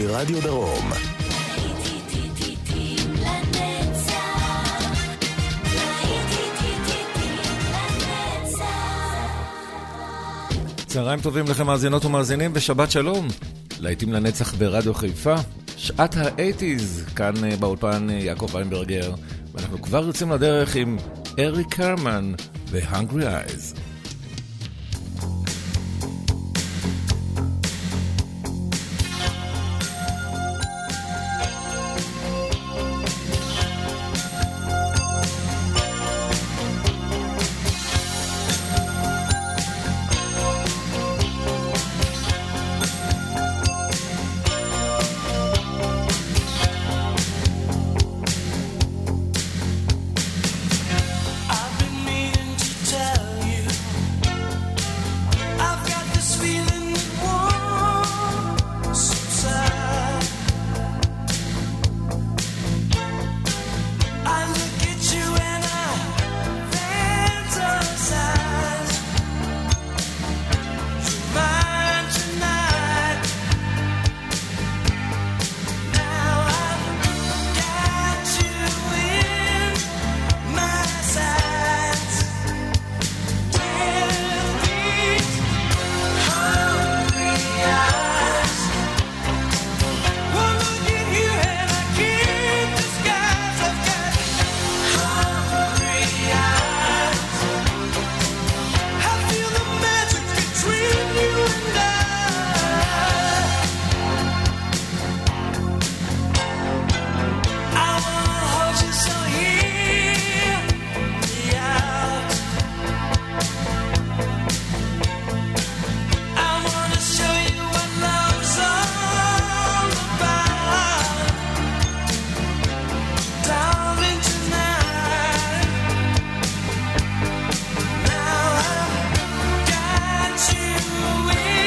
ברדיו דרום. צהריים טובים לכם מאזינות ומאזינים ושבת שלום. להיטים לנצח ברדיו חיפה, שעת האייטיז, כאן אה, באולפן אה, יעקב איינברגר, ואנחנו כבר יוצאים לדרך עם אריק קרמן ו-Hungry Eyes. away.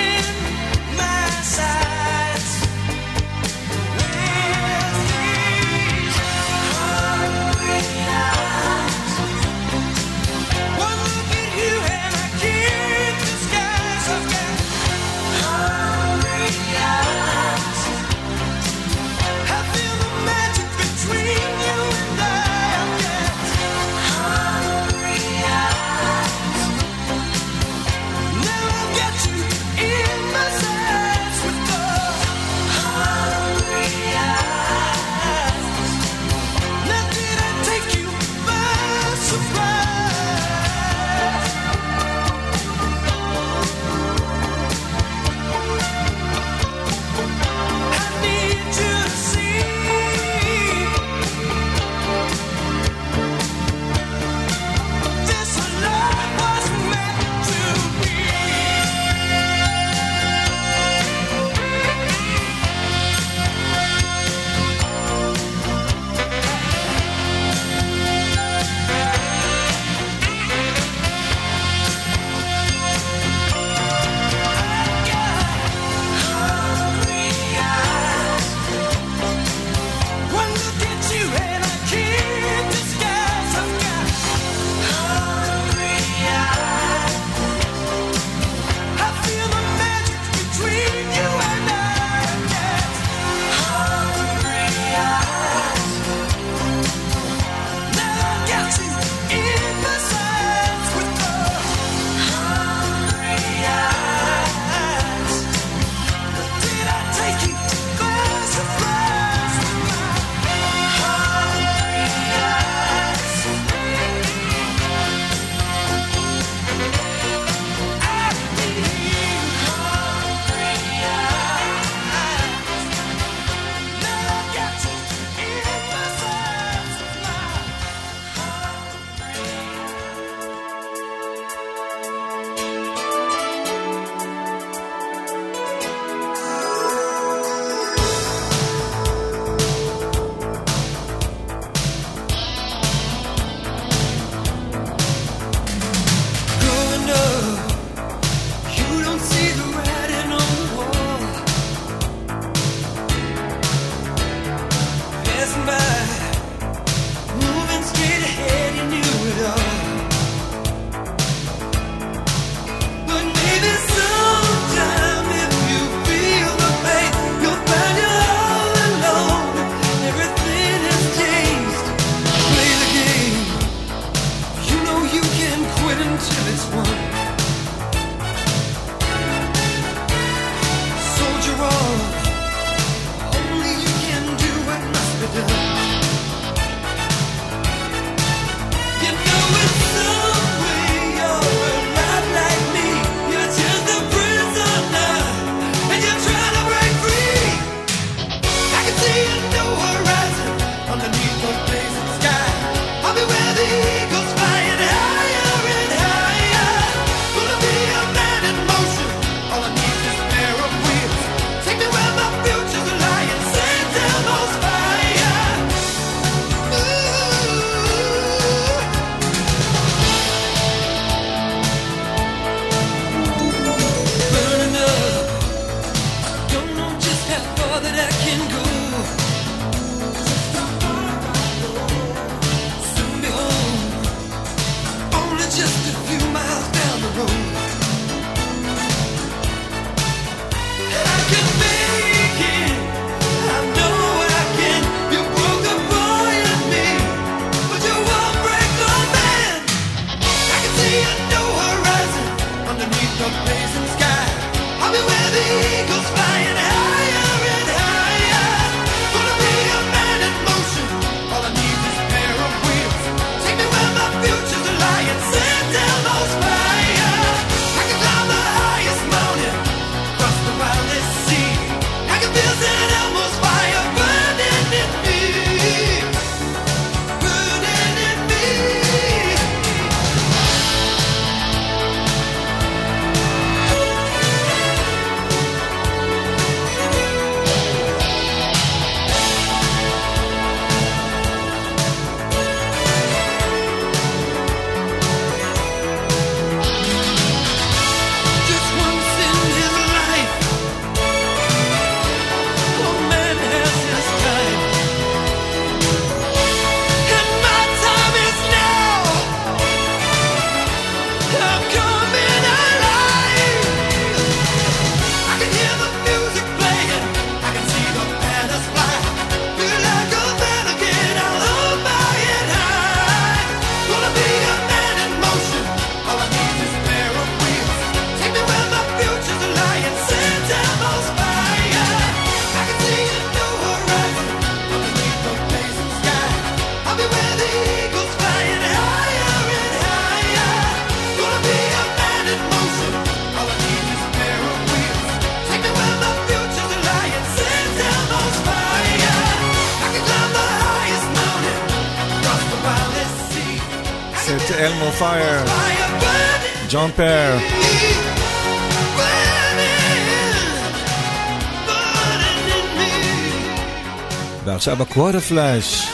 aber Quarterflash.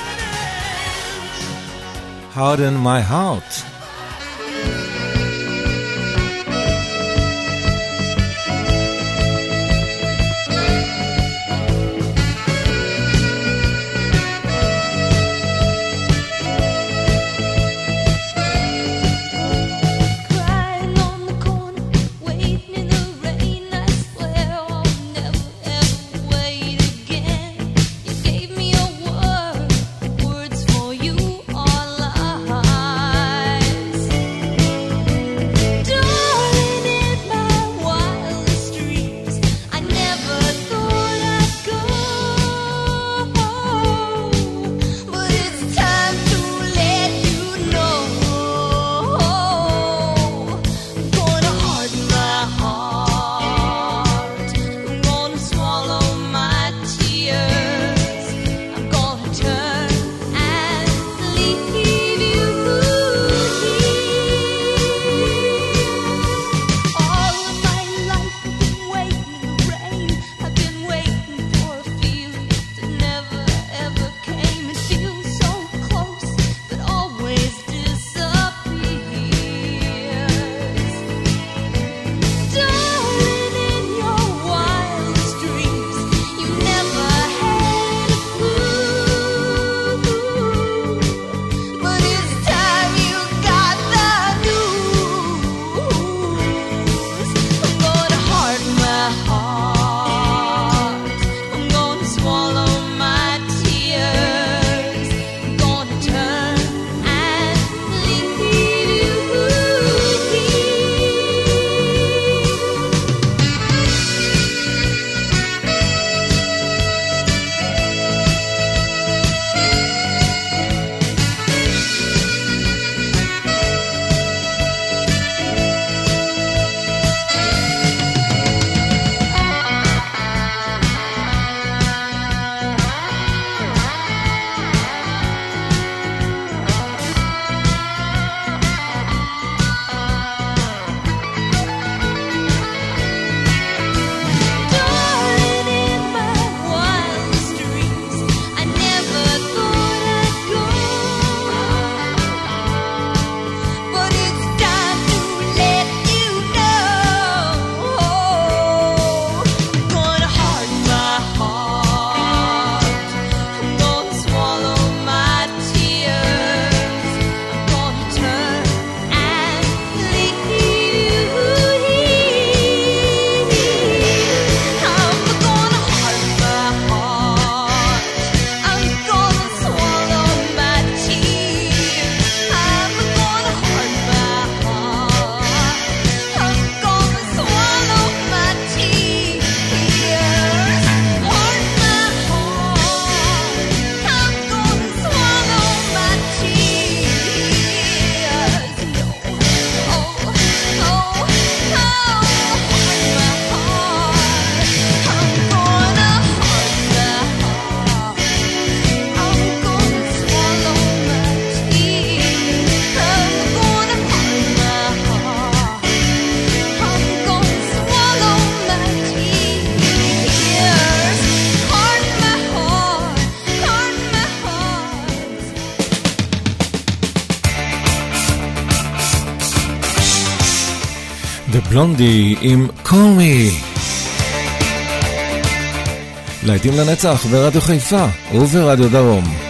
Harden My Heart. בלונדי עם קומי. להיטים לנצח ברדיו חיפה וברדיו דרום.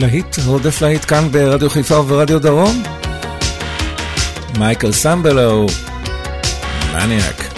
להיט רודף להיט כאן ברדיו חיפה וברדיו דרום? מייקל סמבלו, מניאק.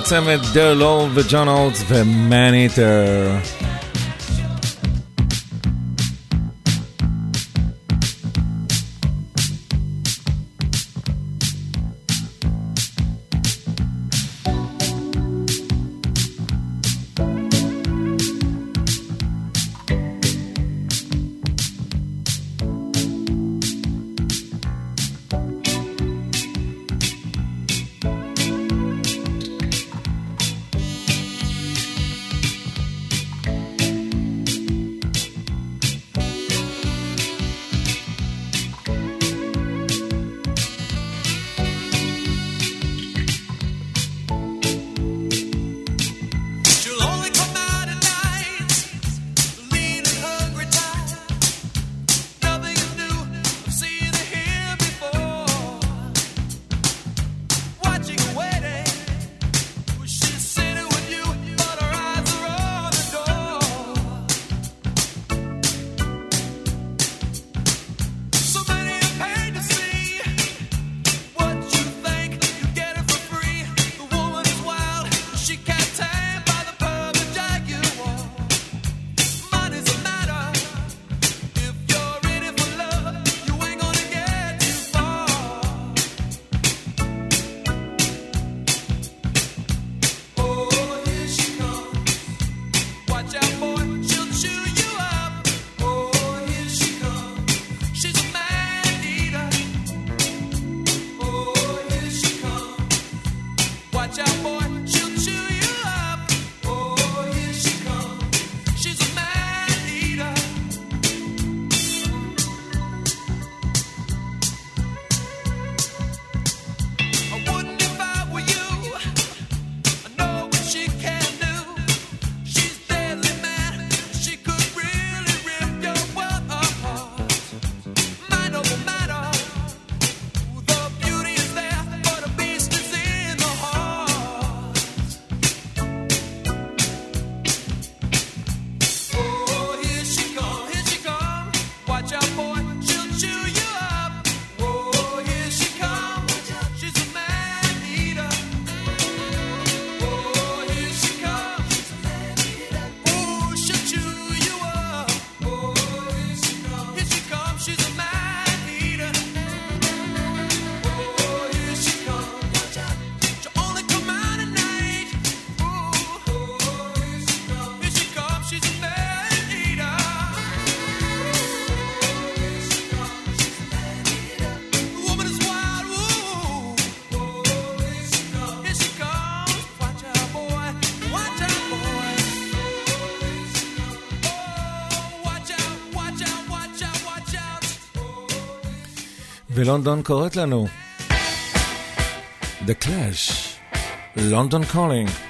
הצמד דרל אול וג'ון אולטס ומאן איטר. ולונדון קוראת לנו. The Clash, London Calling.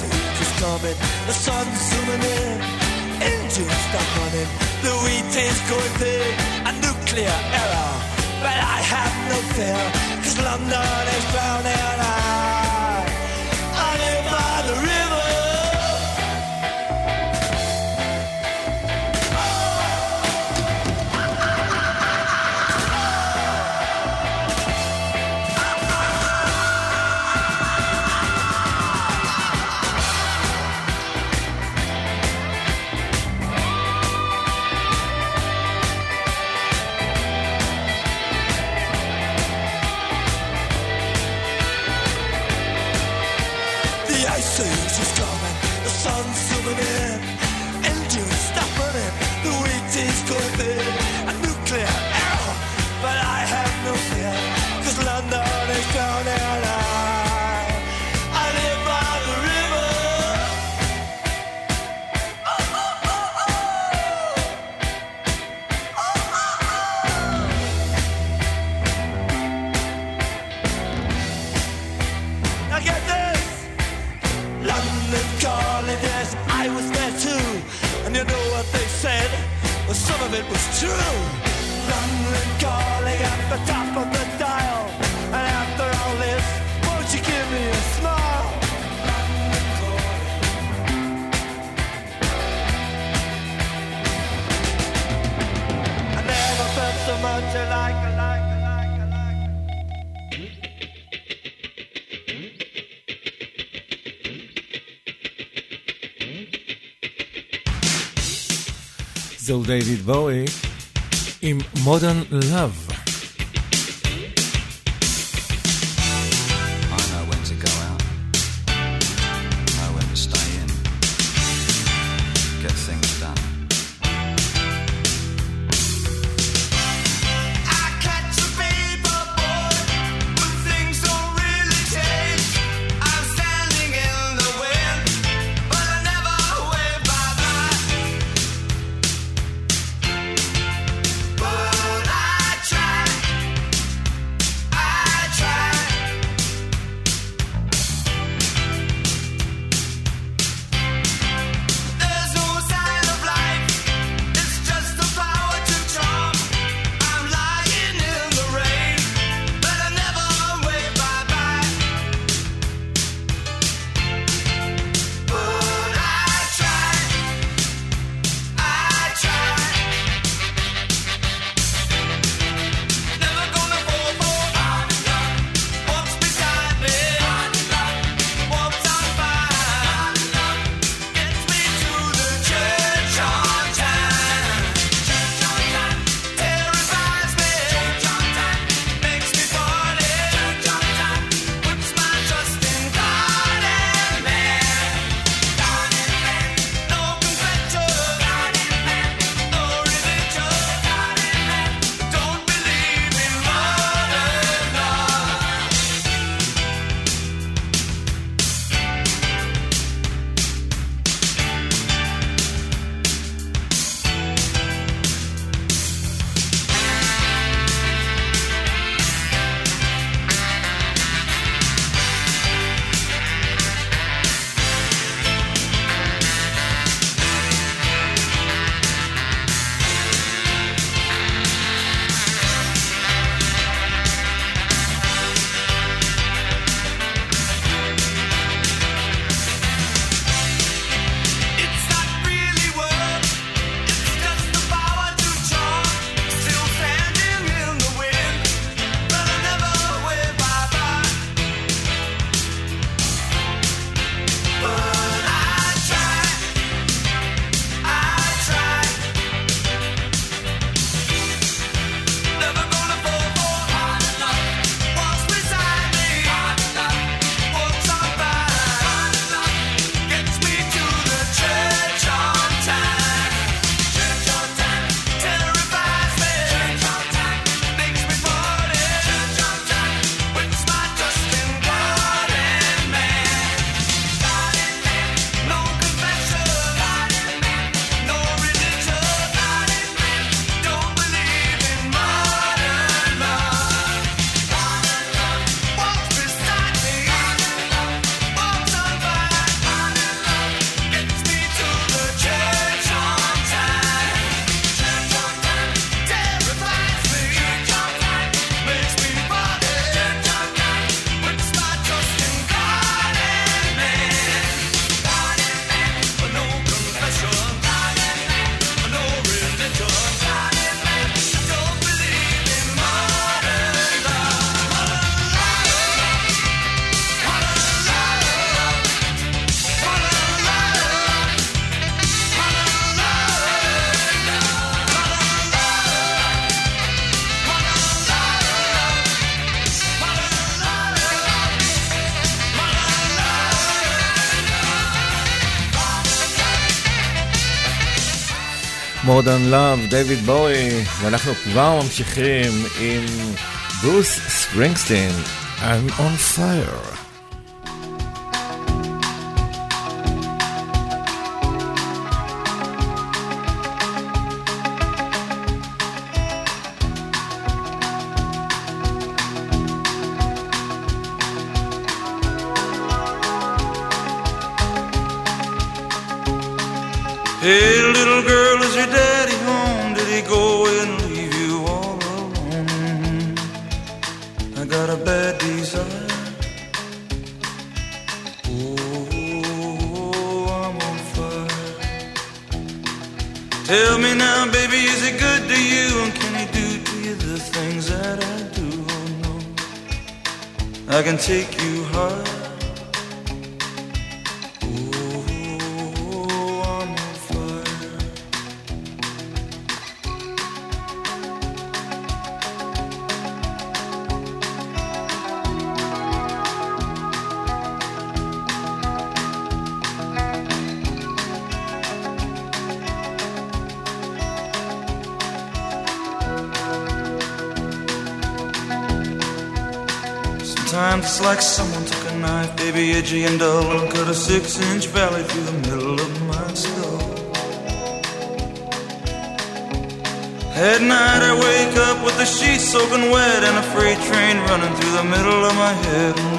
coming, the sun's zooming in, engines stop running, the wheat is going big, a nuclear error. But I have no fear, cause London is drowning. I, זהו דיוויד בואי עם Modern Love. Modern Love, דיוויד בואי, ואנחנו כבר ממשיכים עם ברוס ספרינגסטין, I'm on fire. and dull and cut a six inch valley through the middle of my skull. At night I wake up with the sheets soaking wet and a freight train running through the middle of my head.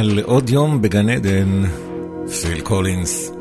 על עוד יום בגן עדן, פיל קולינס.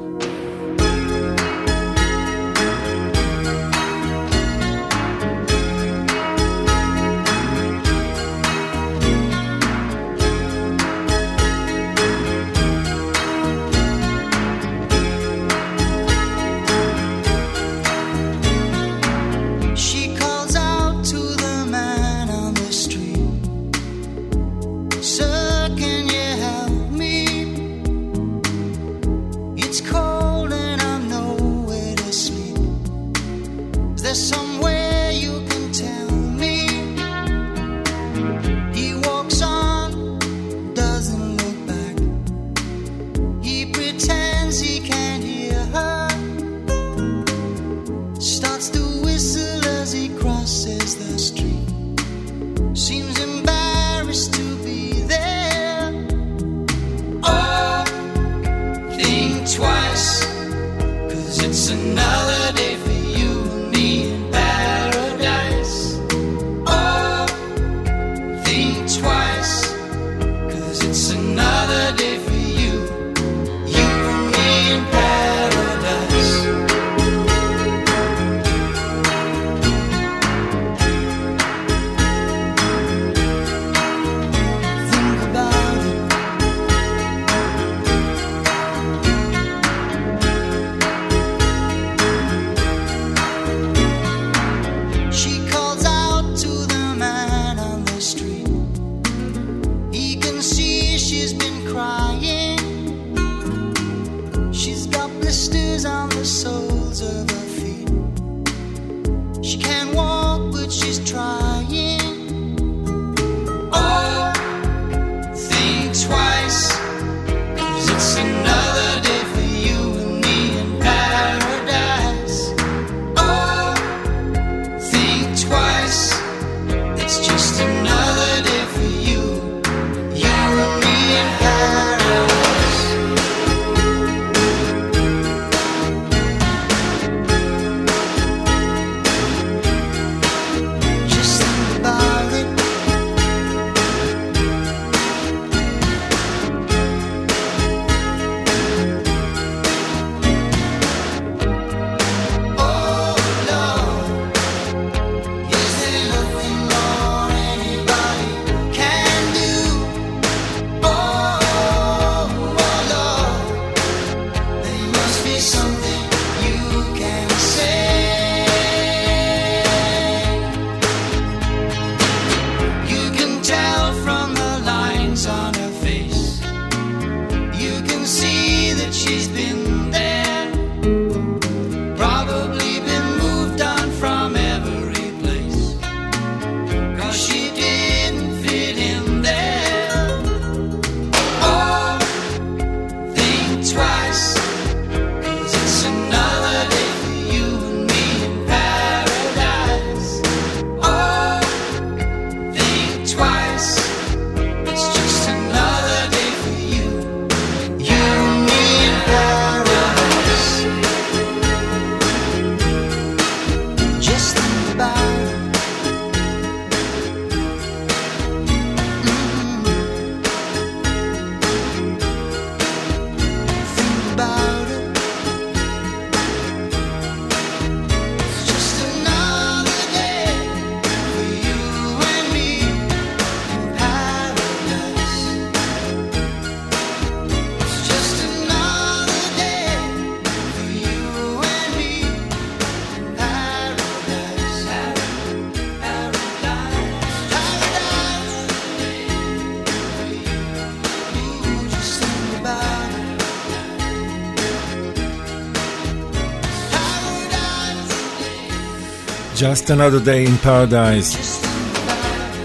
Just Another Day in Paradise.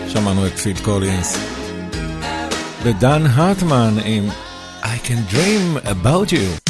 שמענו את פיל קולינס. ודן הרטמן עם I can dream about you.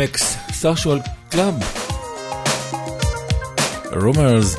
Timex Social Club. Rumors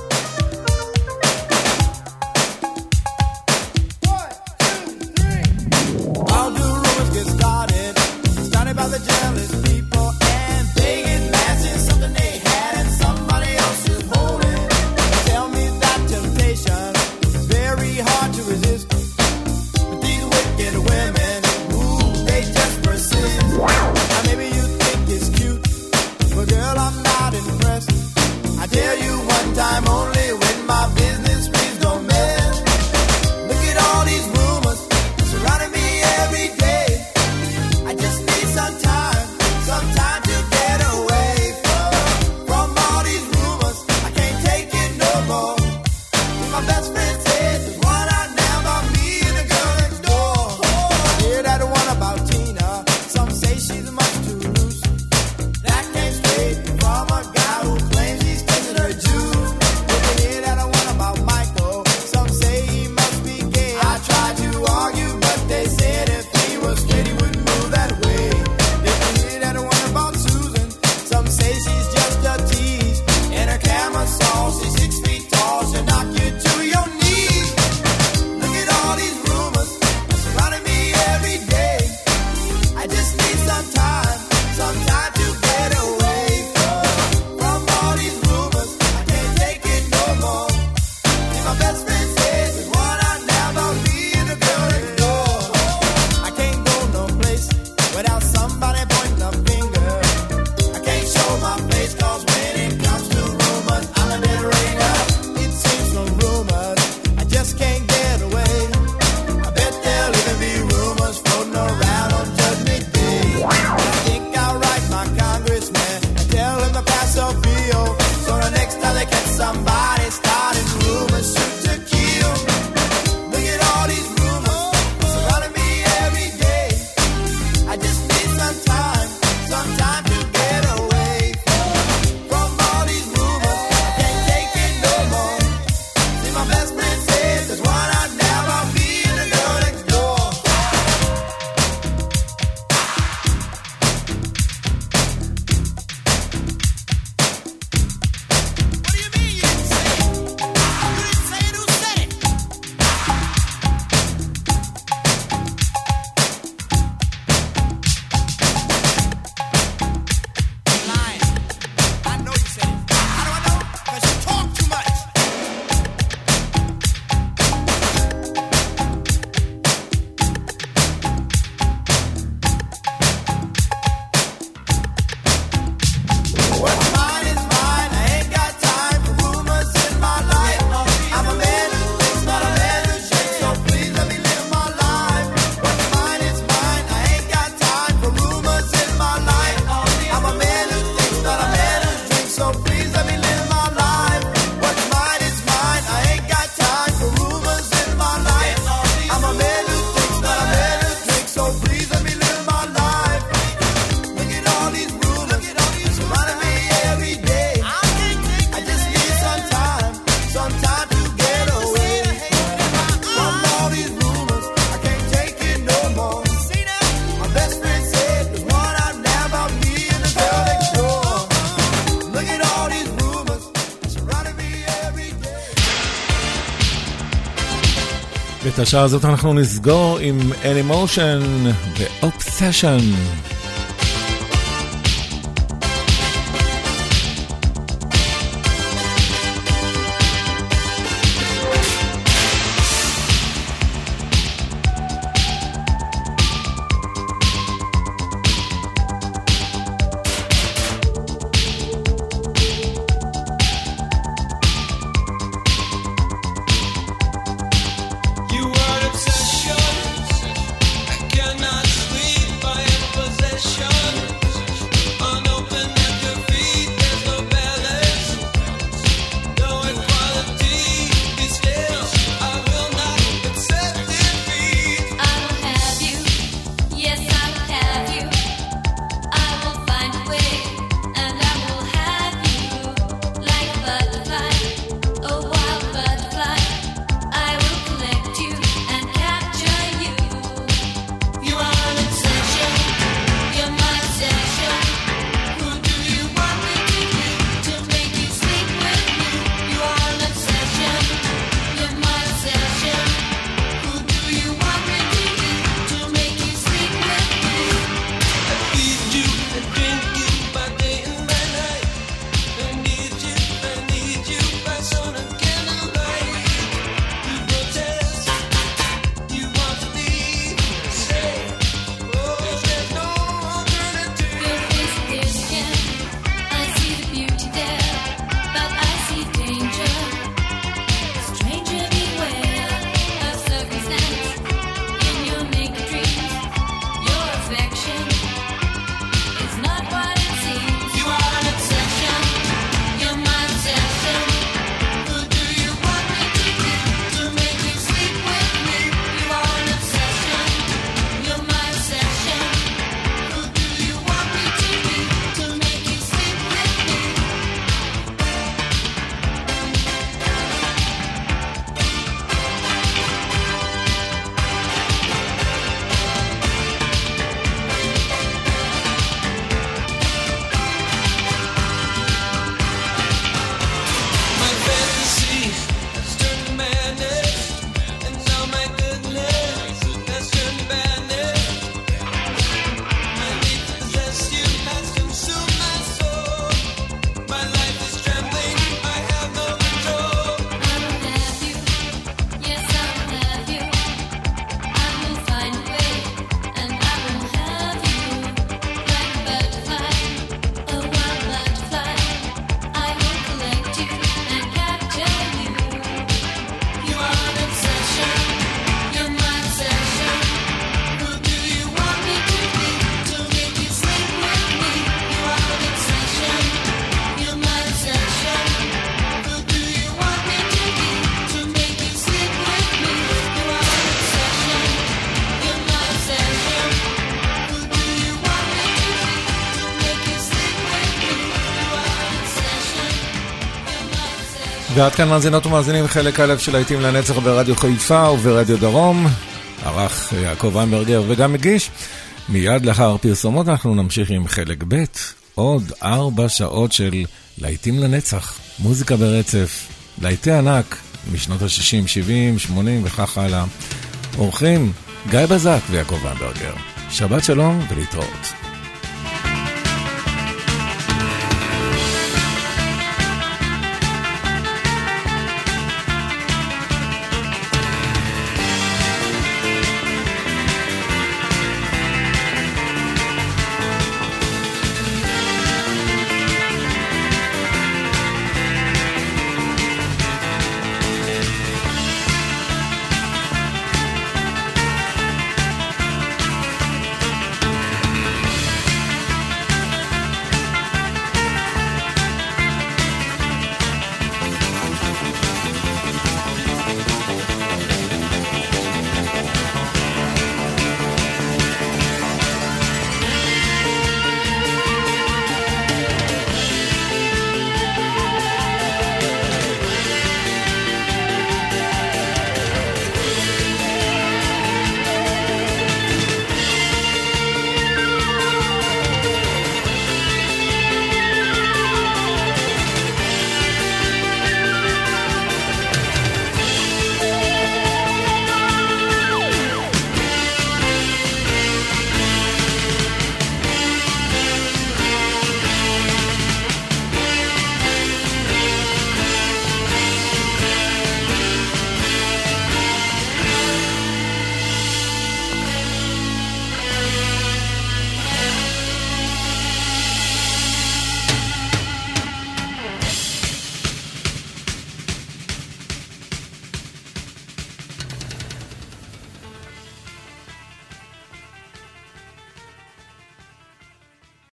השעה הזאת אנחנו נסגור עם Animation ו-Obsession. ועד כאן מאזינות ומאזינים חלק א' של להיטים לנצח ברדיו חיפה וברדיו דרום. ערך יעקב איינברגר וגם מגיש. מיד לאחר פרסומות אנחנו נמשיך עם חלק ב', עוד ארבע שעות של להיטים לנצח, מוזיקה ברצף, להיטי ענק משנות ה-60, 70, 80 וכך הלאה. אורחים גיא בזק ויעקב איינברגר. שבת שלום ולהתראות.